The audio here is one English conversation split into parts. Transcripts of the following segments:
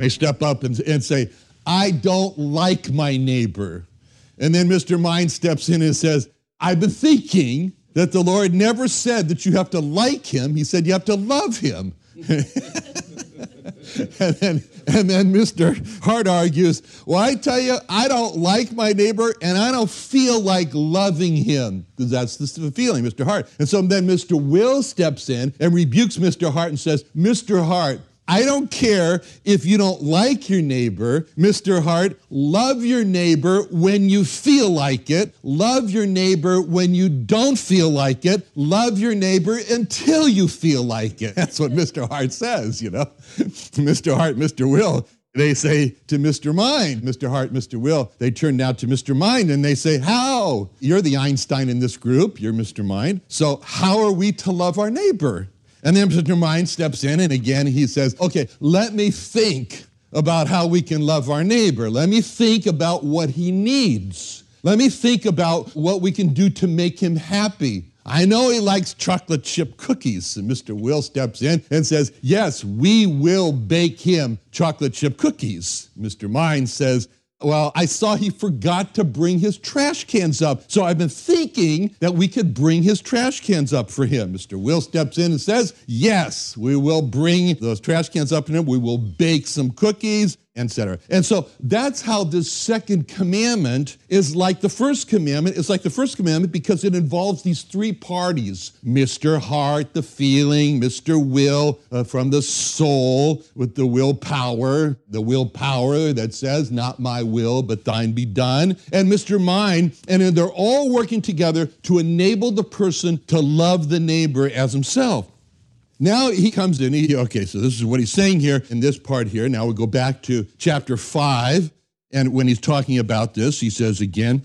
may step up and, and say, I don't like my neighbor. And then Mr. Mind steps in and says, I've been thinking that the Lord never said that you have to like him. He said you have to love him. and, then, and then Mr. Heart argues, Well, I tell you, I don't like my neighbor and I don't feel like loving him. Because that's the feeling, Mr. Heart. And so then Mr. Will steps in and rebukes Mr. Heart and says, Mr. Heart, I don't care if you don't like your neighbor, Mr. Heart. Love your neighbor when you feel like it. Love your neighbor when you don't feel like it. Love your neighbor until you feel like it. That's what Mr. Heart says, you know. Mr. Heart, Mr. Will, they say to Mr. Mind, Mr. Heart, Mr. Will, they turn now to Mr. Mind and they say, How? You're the Einstein in this group, you're Mr. Mind. So, how are we to love our neighbor? And then Mr. Mind steps in, and again he says, Okay, let me think about how we can love our neighbor. Let me think about what he needs. Let me think about what we can do to make him happy. I know he likes chocolate chip cookies. And Mr. Will steps in and says, Yes, we will bake him chocolate chip cookies. Mr. Mind says, well, I saw he forgot to bring his trash cans up. So I've been thinking that we could bring his trash cans up for him. Mr. Will steps in and says, Yes, we will bring those trash cans up for him. We will bake some cookies etc. And so that's how this second commandment is like the first commandment. It's like the first commandment because it involves these three parties Mr. Heart, the feeling, Mr. Will, uh, from the soul with the willpower, the willpower that says, Not my will, but thine be done, and Mr. Mind. And they're all working together to enable the person to love the neighbor as himself. Now he comes in, he, okay, so this is what he's saying here in this part here. Now we go back to chapter 5, and when he's talking about this, he says again,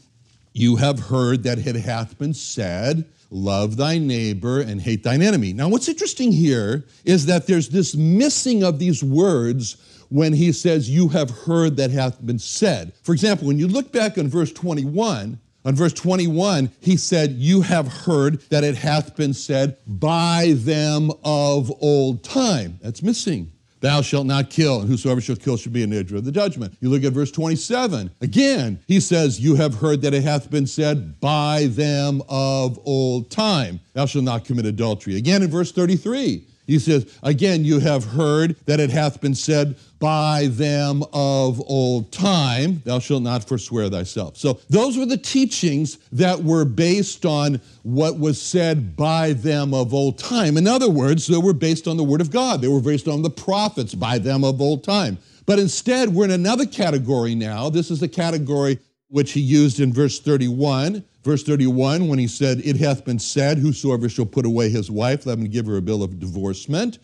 You have heard that it hath been said, Love thy neighbor and hate thine enemy. Now, what's interesting here is that there's this missing of these words when he says, You have heard that hath been said. For example, when you look back on verse 21, on verse 21, he said, You have heard that it hath been said by them of old time. That's missing. Thou shalt not kill, and whosoever shall kill shall be an agent of the judgment. You look at verse 27. Again, he says, You have heard that it hath been said by them of old time. Thou shalt not commit adultery. Again, in verse 33, he says, Again, you have heard that it hath been said by them of old time, thou shalt not forswear thyself. So those were the teachings that were based on what was said by them of old time. In other words, they were based on the Word of God, they were based on the prophets by them of old time. But instead, we're in another category now. This is the category which he used in verse 31. Verse 31, when he said, It hath been said, Whosoever shall put away his wife, let him give her a bill of divorcement.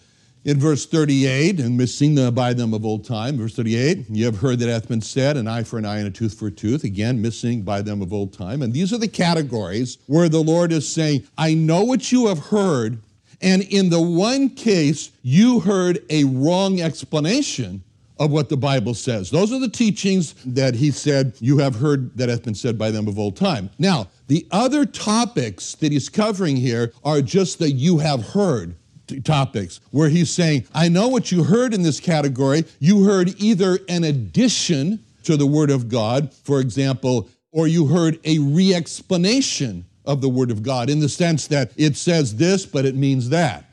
In verse 38, and missing by them of old time, verse 38, you have heard that hath been said, an eye for an eye and a tooth for a tooth. Again, missing by them of old time. And these are the categories where the Lord is saying, I know what you have heard, and in the one case, you heard a wrong explanation of what the Bible says. Those are the teachings that he said, You have heard that hath been said by them of old time. Now, the other topics that he's covering here are just the you have heard topics, where he's saying, I know what you heard in this category. You heard either an addition to the Word of God, for example, or you heard a re explanation of the Word of God in the sense that it says this, but it means that.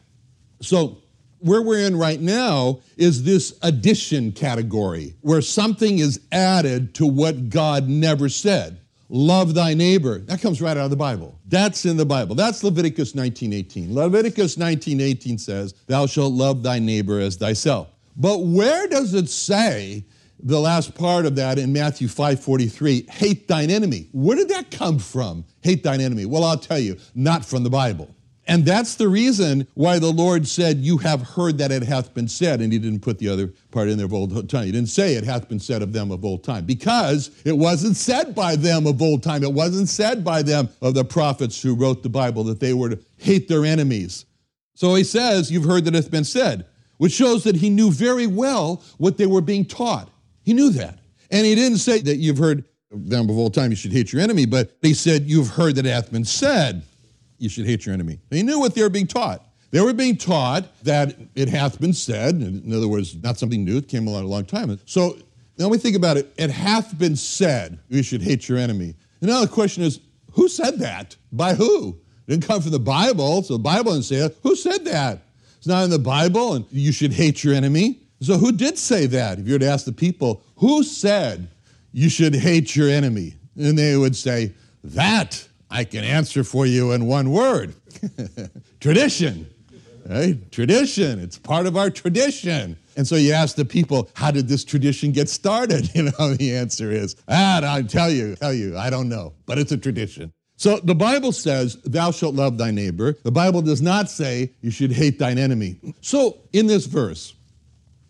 So, Where we're in right now is this addition category, where something is added to what God never said. Love thy neighbor. That comes right out of the Bible. That's in the Bible. That's Leviticus 19:18. Leviticus 19:18 says, "Thou shalt love thy neighbor as thyself." But where does it say the last part of that in Matthew 5:43, hate thine enemy? Where did that come from? Hate thine enemy. Well, I'll tell you, not from the Bible. And that's the reason why the Lord said, You have heard that it hath been said. And he didn't put the other part in there of old time. He didn't say it hath been said of them of old time because it wasn't said by them of old time. It wasn't said by them of the prophets who wrote the Bible that they were to hate their enemies. So he says, You've heard that it hath been said, which shows that he knew very well what they were being taught. He knew that. And he didn't say that you've heard them of old time, you should hate your enemy, but he said, You've heard that it hath been said you should hate your enemy. They knew what they were being taught. They were being taught that it hath been said, in other words, not something new, it came along a long time. So now we think about it, it hath been said you should hate your enemy. And now the question is, who said that? By who? It didn't come from the Bible, so the Bible didn't say it. Who said that? It's not in the Bible, and you should hate your enemy. So who did say that? If you were to ask the people, who said you should hate your enemy? And they would say, that I can answer for you in one word tradition. Right? Tradition. It's part of our tradition. And so you ask the people, how did this tradition get started? You know, the answer is, ah, I tell you, tell you, I don't know, but it's a tradition. So the Bible says, thou shalt love thy neighbor. The Bible does not say you should hate thine enemy. So in this verse,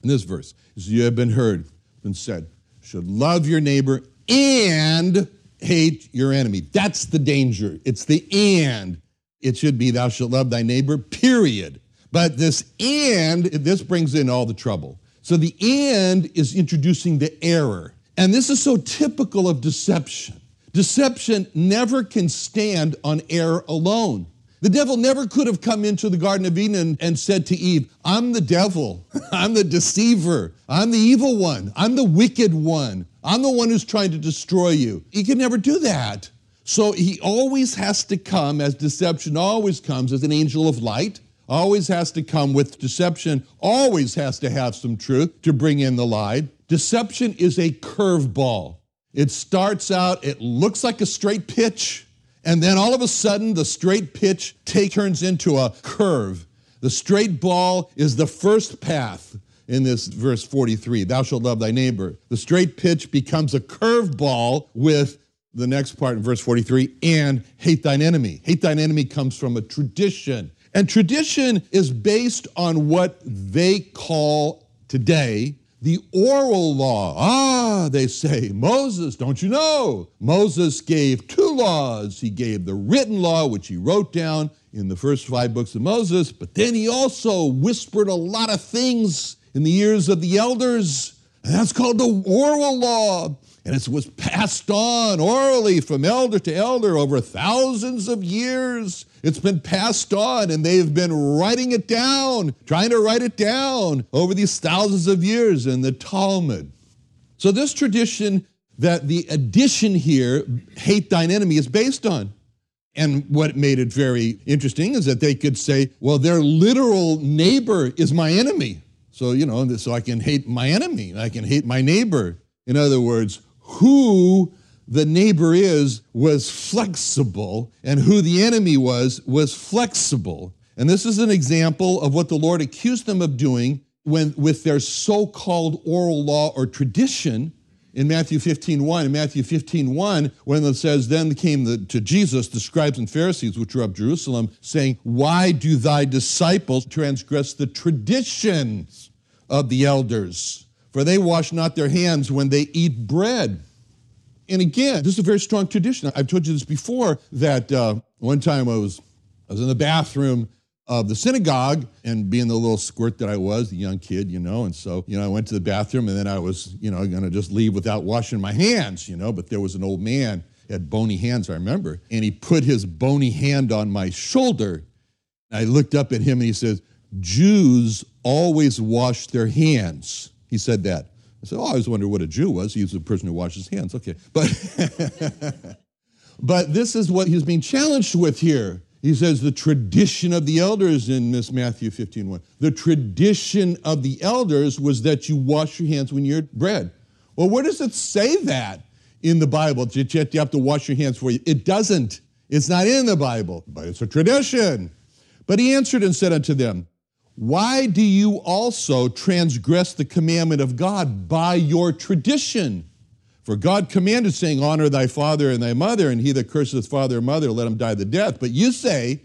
in this verse, you have been heard, been said, should love your neighbor and hate your enemy. That's the danger. It's the and. It should be, thou shalt love thy neighbor, period. But this and, this brings in all the trouble. So the and is introducing the error. And this is so typical of deception. Deception never can stand on error alone. The devil never could have come into the Garden of Eden and, and, said to Eve, I'm the devil. I'm the deceiver. I'm the evil one. I'm the wicked one. I'm the one who's trying to destroy you. He can never do that. So he always has to come, as deception always comes, as an angel of light, always has to come with deception, always has to have some truth to bring in the lie. Deception is a curveball. It starts out, it looks like a straight pitch and then all of a sudden, the straight pitch take, turns into a curve. The straight ball is the first path in this verse 43 Thou shalt love thy neighbor. The straight pitch becomes a curved ball with the next part in verse 43 and hate thine enemy. Hate thine enemy comes from a tradition. And tradition is based on what they call today the oral law. Ah, they say, Moses, don't you know? Moses gave two laws. He gave the written law, which he wrote down in the first five books of Moses, but then he also whispered a lot of things in the ears of the elders. And that's called the oral law. And it was passed on orally from elder to elder over thousands of years. It's been passed on, and they've been writing it down, trying to write it down over these thousands of years in the Talmud. So, this tradition that the addition here, hate thine enemy, is based on. And what made it very interesting is that they could say, well, their literal neighbor is my enemy. So, you know, so I can hate my enemy, I can hate my neighbor. In other words, who the neighbor is was flexible, and who the enemy was was flexible. And this is an example of what the Lord accused them of doing when, with their so called oral law or tradition in Matthew 15 1. In Matthew 15 1, when it says, Then came the, to Jesus the scribes and Pharisees, which were of Jerusalem, saying, Why do thy disciples transgress the traditions of the elders? For they wash not their hands when they eat bread. And again, this is a very strong tradition. I've told you this before that uh, one time I was, I was in the bathroom of the synagogue and being the little squirt that I was, the young kid, you know, and so, you know, I went to the bathroom and then I was, you know, to just leave without washing my hands, you know, but there was an old man, had bony hands, I remember, and he put his bony hand on my shoulder. I looked up at him and he says, Jews always wash their hands. He said that. I said, Oh, I always wondered what a Jew was. He's a person who washes his hands. Okay. But, but this is what he's being challenged with here. He says the tradition of the elders in Miss Matthew 15 1. The tradition of the elders was that you wash your hands when you eat bread. Well, where does it say that in the Bible? That you have to wash your hands for you? It doesn't. It's not in the Bible, but it's a tradition. But he answered and said unto them, Why do you also transgress the commandment of God by your tradition? For God commanded, saying, Honor thy father and thy mother, and he that curseth father or mother, let him die the death. But you say,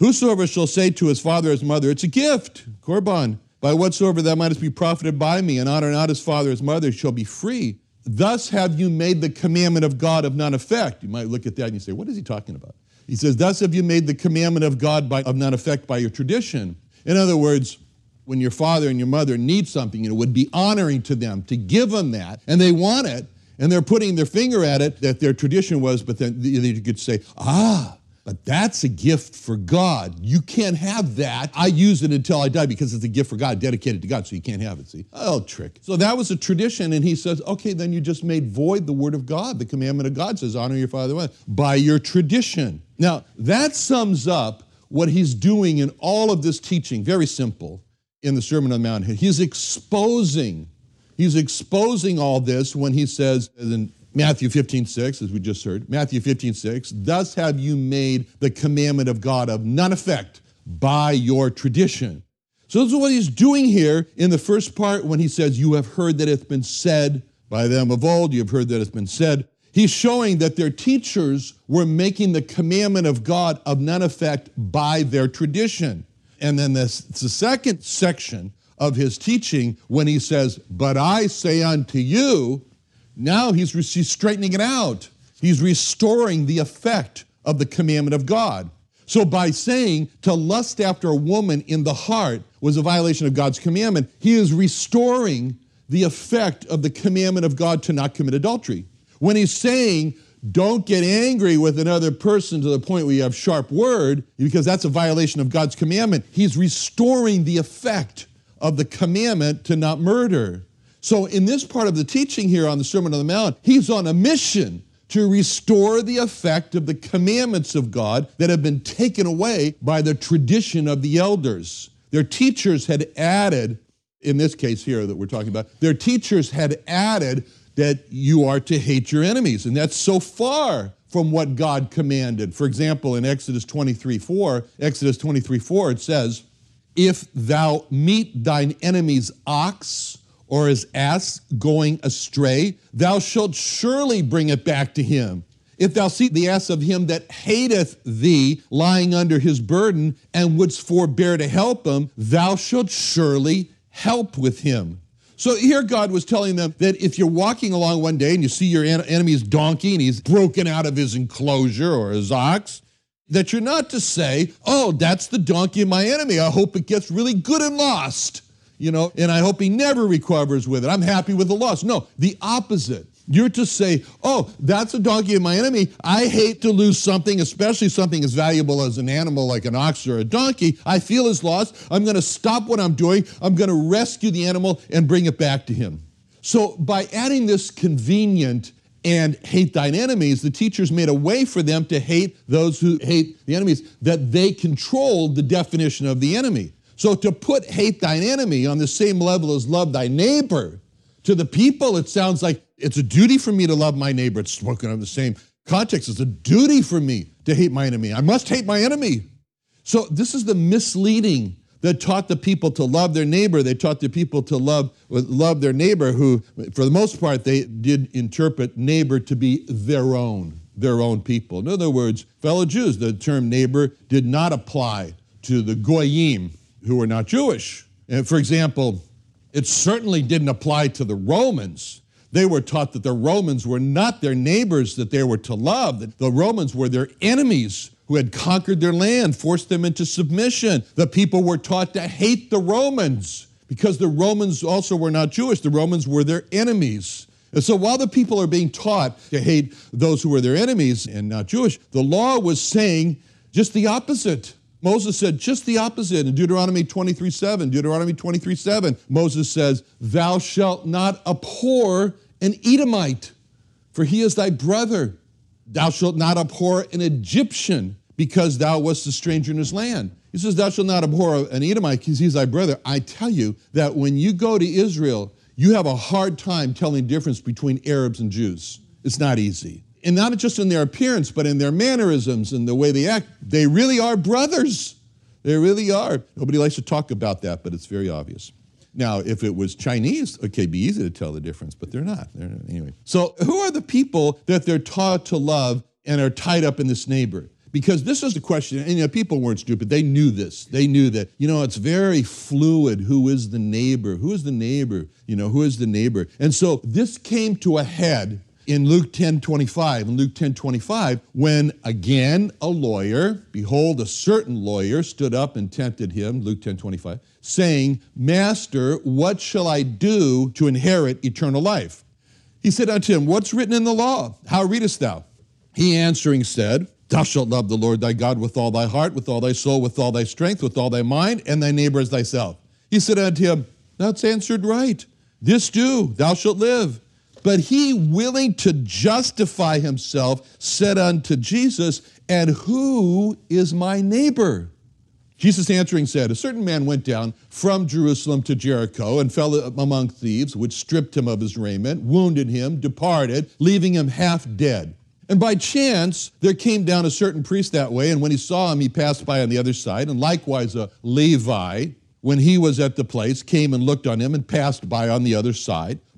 Whosoever shall say to his father or his mother, It's a gift, korban, by whatsoever thou mightest be profited by me, and honor not his father or his mother, shall be free. Thus have you made the commandment of God of none effect. You might look at that and you say, What is he talking about? He says, Thus have you made the commandment of God by, of none effect by your tradition. In other words, when your father and your mother need something, it would be honoring to them to give them that, and they want it, and they're putting their finger at it that their tradition was, but then you could say, ah, but that's a gift for God. You can't have that. I use it until I die because it's a gift for God, dedicated to God, so you can't have it. See? Oh, trick. So that was a tradition, and he says, okay, then you just made void the word of God. The commandment of God says, honor your father and mother by your tradition. Now, that sums up what he's doing in all of this teaching. Very simple in the Sermon on the Mount. He's exposing He's exposing all this when he says in Matthew 15, 6, as we just heard, Matthew 15, 6, thus have you made the commandment of God of none effect by your tradition. So this is what he's doing here in the first part when he says, You have heard that it's been said by them of old, you have heard that it's been said. He's showing that their teachers were making the commandment of God of none effect by their tradition. And then this, the second section of his teaching when he says, But I say unto you, now he's, he's straightening it out. He's restoring the effect of the commandment of God. So, by saying to lust after a woman in the heart was a violation of God's commandment, he is restoring the effect of the commandment of God to not commit adultery. When he's saying, don't get angry with another person to the point where you have sharp word, because that's a violation of God's commandment, he's restoring the effect of the commandment to not murder. So, in this part of the teaching here on the Sermon on the Mount, he's on a mission to restore the effect of the commandments of God that have been taken away by the tradition of the elders. Their teachers had added, in this case here that we're talking about, their teachers had added that you are to hate your enemies. And that's so far from what God commanded. For example, in Exodus 23 4, Exodus 23 4, it says, if thou meet thine enemy's ox or his ass going astray, thou shalt surely bring it back to him. If thou see the ass of him that hateth thee lying under his burden, and wouldst forbear to help him, thou shalt surely help with him. So here God was telling them that if you're walking along one day and you see your enemy's donkey and he's broken out of his enclosure or his ox, that you're not to say, oh, that's the donkey of my enemy. I hope it gets really good and lost, you know, and I hope he never recovers with it. I'm happy with the loss. No, the opposite. You're to say, oh, that's a donkey of my enemy. I hate to lose something, especially something as valuable as an animal like an ox or a donkey. I feel his loss. I'm going to stop what I'm doing. I'm going to rescue the animal and bring it back to him. So, by adding this convenient and hate thine enemies, the teachers made a way for them to hate those who hate the enemies, that they controlled the definition of the enemy. So to put hate thine enemy on the same level as love thy neighbor, to the people, it sounds like it's a duty for me to love my neighbor. It's spoken of the same context. It's a duty for me to hate my enemy. I must hate my enemy. So this is the misleading that taught the people to love their neighbor. They taught the people to love, love their neighbor, who, for the most part, they did interpret neighbor to be their own, their own people. In other words, fellow Jews, the term neighbor did not apply to the Goyim, who were not Jewish. And for example, it certainly didn't apply to the Romans. They were taught that the Romans were not their neighbors that they were to love, that the Romans were their enemies who had conquered their land, forced them into submission. The people were taught to hate the Romans because the Romans also were not Jewish. The Romans were their enemies. And so while the people are being taught to hate those who were their enemies and not Jewish, the law was saying just the opposite. Moses said just the opposite in Deuteronomy 23 7. Deuteronomy 23 7, Moses says, Thou shalt not abhor an Edomite, for he is thy brother. Thou shalt not abhor an Egyptian, because thou wast a stranger in his land. He says, Thou shalt not abhor an Edomite because he's thy brother. I tell you that when you go to Israel, you have a hard time telling the difference between Arabs and Jews. It's not easy. And not just in their appearance, but in their mannerisms and the way they act. They really are brothers. They really are. Nobody likes to talk about that, but it's very obvious. Now, if it was Chinese, okay, it'd be easy to tell the difference, but they're not. They're. Anyway, so who are the people that they're taught to love and are tied up in this neighbor? Because this is the question, and you know, people weren't stupid. They knew this. They knew that, you know, it's very fluid. Who is the neighbor? Who is the neighbor? You know, who is the neighbor? And so this came to a head in Luke 10 25. In Luke 10 25, when again a lawyer, behold, a certain lawyer stood up and tempted him, Luke 10 25, saying, Master, what shall I do to inherit eternal life? He said unto him, What's written in the law? How readest thou? He answering said, Thou shalt love the Lord thy God with all thy heart, with all thy soul, with all thy strength, with all thy mind, and thy neighbor as thyself. He said unto him, That's answered right. This do, thou shalt live. But he, willing to justify himself, said unto Jesus, And who is my neighbor? Jesus answering said, A certain man went down from Jerusalem to Jericho and fell among thieves, which stripped him of his raiment, wounded him, departed, leaving him half dead. And by chance, there came down a certain priest that way, and when he saw him, he passed by on the other side. And likewise, a Levi, when he was at the place, came and looked on him and passed by on the other side.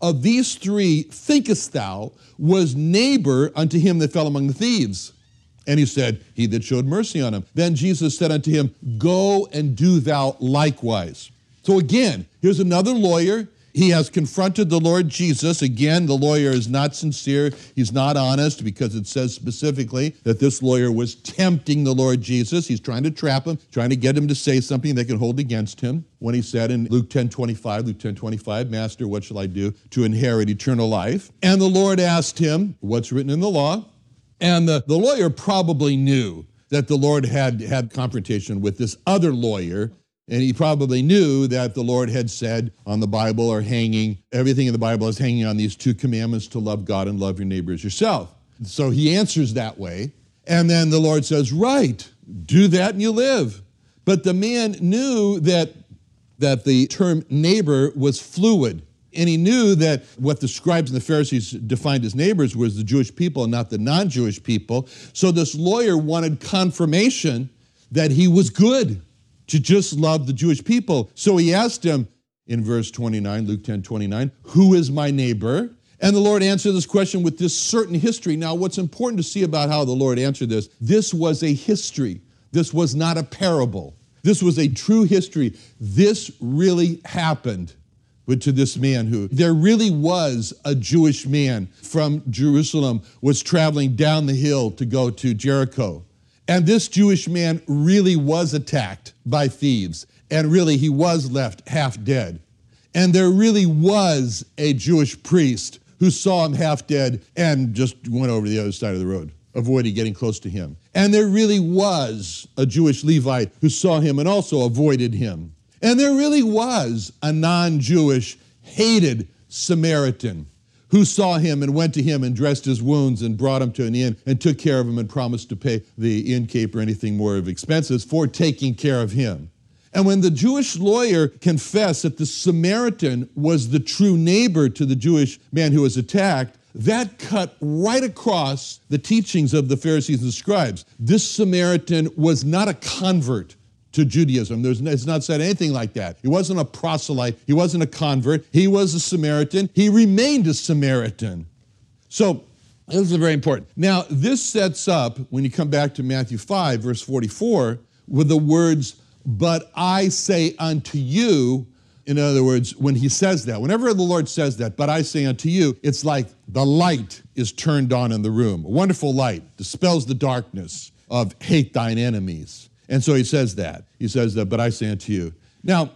of these three thinkest thou was neighbor unto him that fell among the thieves? And he said, He that showed mercy on him. Then Jesus said unto him, Go and do thou likewise. So again, here's another lawyer. He has confronted the Lord Jesus. Again, the lawyer is not sincere. He's not honest because it says specifically that this lawyer was tempting the Lord Jesus. He's trying to trap him, trying to get him to say something they can hold against him. When he said in Luke 10 25, Luke 10 25, Master, what shall I do to inherit eternal life? And the Lord asked him, What's written in the law? And the, the lawyer probably knew that the Lord had had confrontation with this other lawyer and he probably knew that the Lord had said on the Bible or hanging, everything in the Bible is hanging on these two commandments to love God and love your neighbor as yourself. So he answers that way. And then the Lord says, Right, do that and you live. But the man knew that, that the term neighbor was fluid. And he knew that what the scribes and the Pharisees defined as neighbors was the Jewish people and not the non Jewish people. So this lawyer wanted confirmation that he was good to just love the Jewish people. So he asked him in verse 29, Luke 10 29, Who is my neighbor? And the Lord answered this question with this certain history. Now, what's important to see about how the Lord answered this, this was a history. This was not a parable. This was a true history. This really happened but to this man who there really was a Jewish man from Jerusalem was traveling down the hill to go to Jericho. And this Jewish man really was attacked by thieves, and really he was left half dead. And there really was a Jewish priest who saw him half dead and just went over to the other side of the road, avoiding getting close to him. And there really was a Jewish Levite who saw him and also avoided him. And there really was a non Jewish, hated Samaritan who saw him and went to him and dressed his wounds and brought him to an inn and took care of him and promised to pay the innkeeper anything more of expenses for taking care of him. And when the Jewish lawyer confessed that the Samaritan was the true neighbor to the Jewish man who was attacked, that cut right across the teachings of the Pharisees and scribes. This Samaritan was not a convert to Judaism. There's, it's not said anything like that. He wasn't a proselyte, he wasn't a convert, he was a Samaritan. He remained a Samaritan. So, this is very important. Now, this sets up, when you come back to Matthew 5, verse 44, with the words, But I say unto you, in other words, when he says that, whenever the Lord says that, but I say unto you, it's like the light is turned on in the room. A wonderful light dispels the darkness of hate thine enemies. And so he says that. He says that, but I say unto you. Now,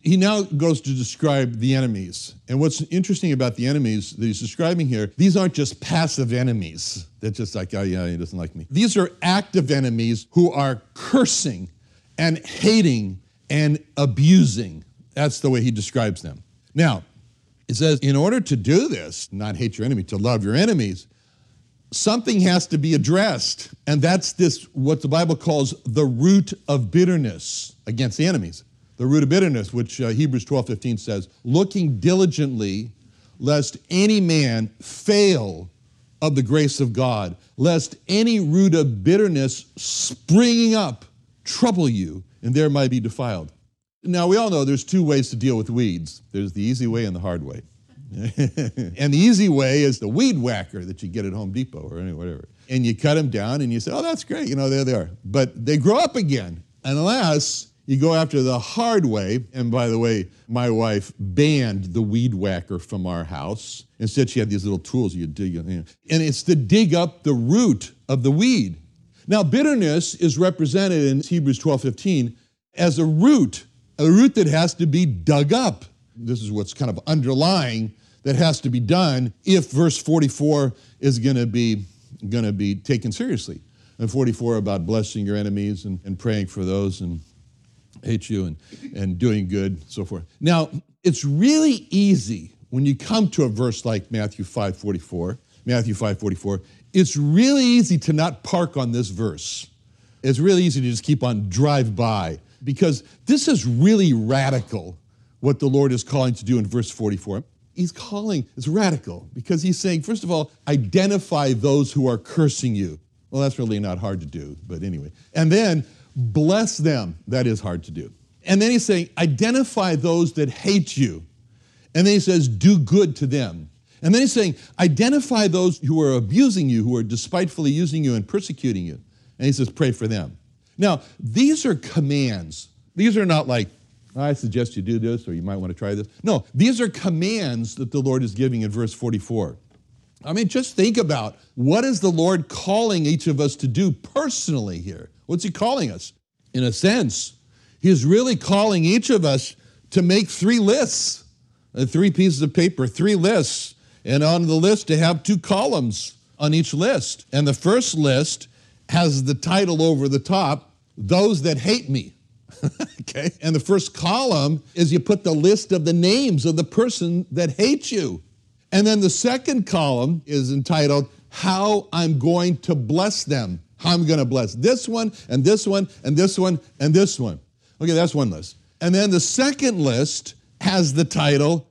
he now goes to describe the enemies. And what's interesting about the enemies that he's describing here, these aren't just passive enemies. They're just like, oh, yeah, he doesn't like me. These are active enemies who are cursing and hating and abusing. That's the way he describes them. Now, it says, in order to do this, not hate your enemy, to love your enemies, something has to be addressed. And that's this, what the Bible calls the root of bitterness against the enemies the root of bitterness, which uh, Hebrews 12 15 says, looking diligently lest any man fail of the grace of God, lest any root of bitterness springing up trouble you, and there might be defiled. Now, we all know there's two ways to deal with weeds there's the easy way and the hard way. and the easy way is the weed whacker that you get at Home Depot or whatever. And you cut them down and you say, oh, that's great, you know, there they are. But they grow up again unless you go after the hard way. And by the way, my wife banned the weed whacker from our house. Instead, she had these little tools you dig, know, and it's to dig up the root of the weed. Now, bitterness is represented in Hebrews 12 15 as a root, a root that has to be dug up. This is what's kind of underlying that has to be done if verse 44 is going to be going to be taken seriously. And 44 about blessing your enemies and, and praying for those and hate you and, and doing good, so forth. Now, it's really easy when you come to a verse like Matthew 5 44, Matthew 5 44, it's really easy to not park on this verse. It's really easy to just keep on drive by because this is really radical what the Lord is calling to do in verse 44. He's calling, it's radical because he's saying, first of all, identify those who are cursing you. Well, that's really not hard to do, but anyway. And then bless them. That is hard to do. And then he's saying, identify those that hate you. And then he says, do good to them. And then he's saying, identify those who are abusing you, who are despitefully using you and persecuting you. And he says, pray for them. Now, these are commands. These are not like, I suggest you do this or you might want to try this. No, these are commands that the Lord is giving in verse 44. I mean, just think about what is the Lord calling each of us to do personally here? What's he calling us? In a sense, he's really calling each of us to make three lists, uh, three pieces of paper, three lists, and on the list to have two columns on each list. And the first list has the title over the top, Those That Hate Me. okay? And the first column is you put the list of the names of the person that hates you. And then the second column is entitled, How I'm Going to Bless Them. How I'm going to bless this one and this one and this one and this one. Okay, that's one list. And then the second list has the title.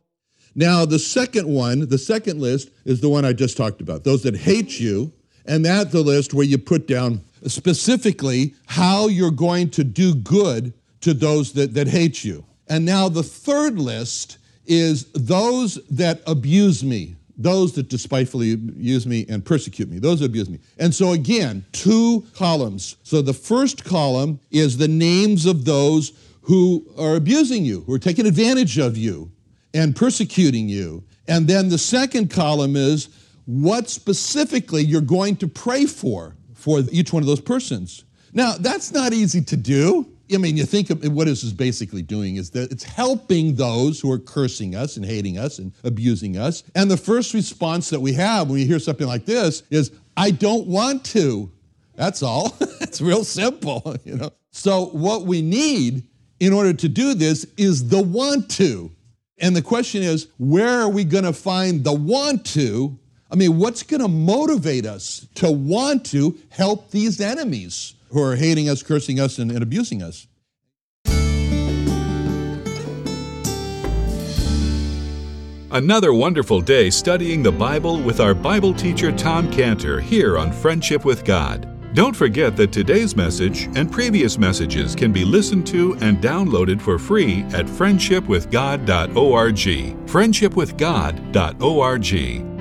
Now, the second one, the second list is the one I just talked about those that hate you. And that's the list where you put down specifically how you're going to do good to those that, that hate you. And now the third list is those that abuse me those that despitefully use me and persecute me, those that abuse me. And so, again, two columns. So, the first column is the names of those who are abusing you, who are taking advantage of you and persecuting you. And then the second column is what specifically you're going to pray for for each one of those persons. Now, that's not easy to do. I mean, you think of what this is basically doing is that it's helping those who are cursing us and hating us and abusing us. And the first response that we have when we hear something like this is, I don't want to. That's all. it's real simple, you know. So what we need in order to do this is the want to. And the question is, where are we going to find the want to? I mean, what's going to motivate us to want to help these enemies? Who are hating us, cursing us, and, and abusing us. Another wonderful day studying the Bible with our Bible teacher Tom Cantor here on Friendship with God. Don't forget that today's message and previous messages can be listened to and downloaded for free at friendshipwithgod.org. Friendshipwithgod.org.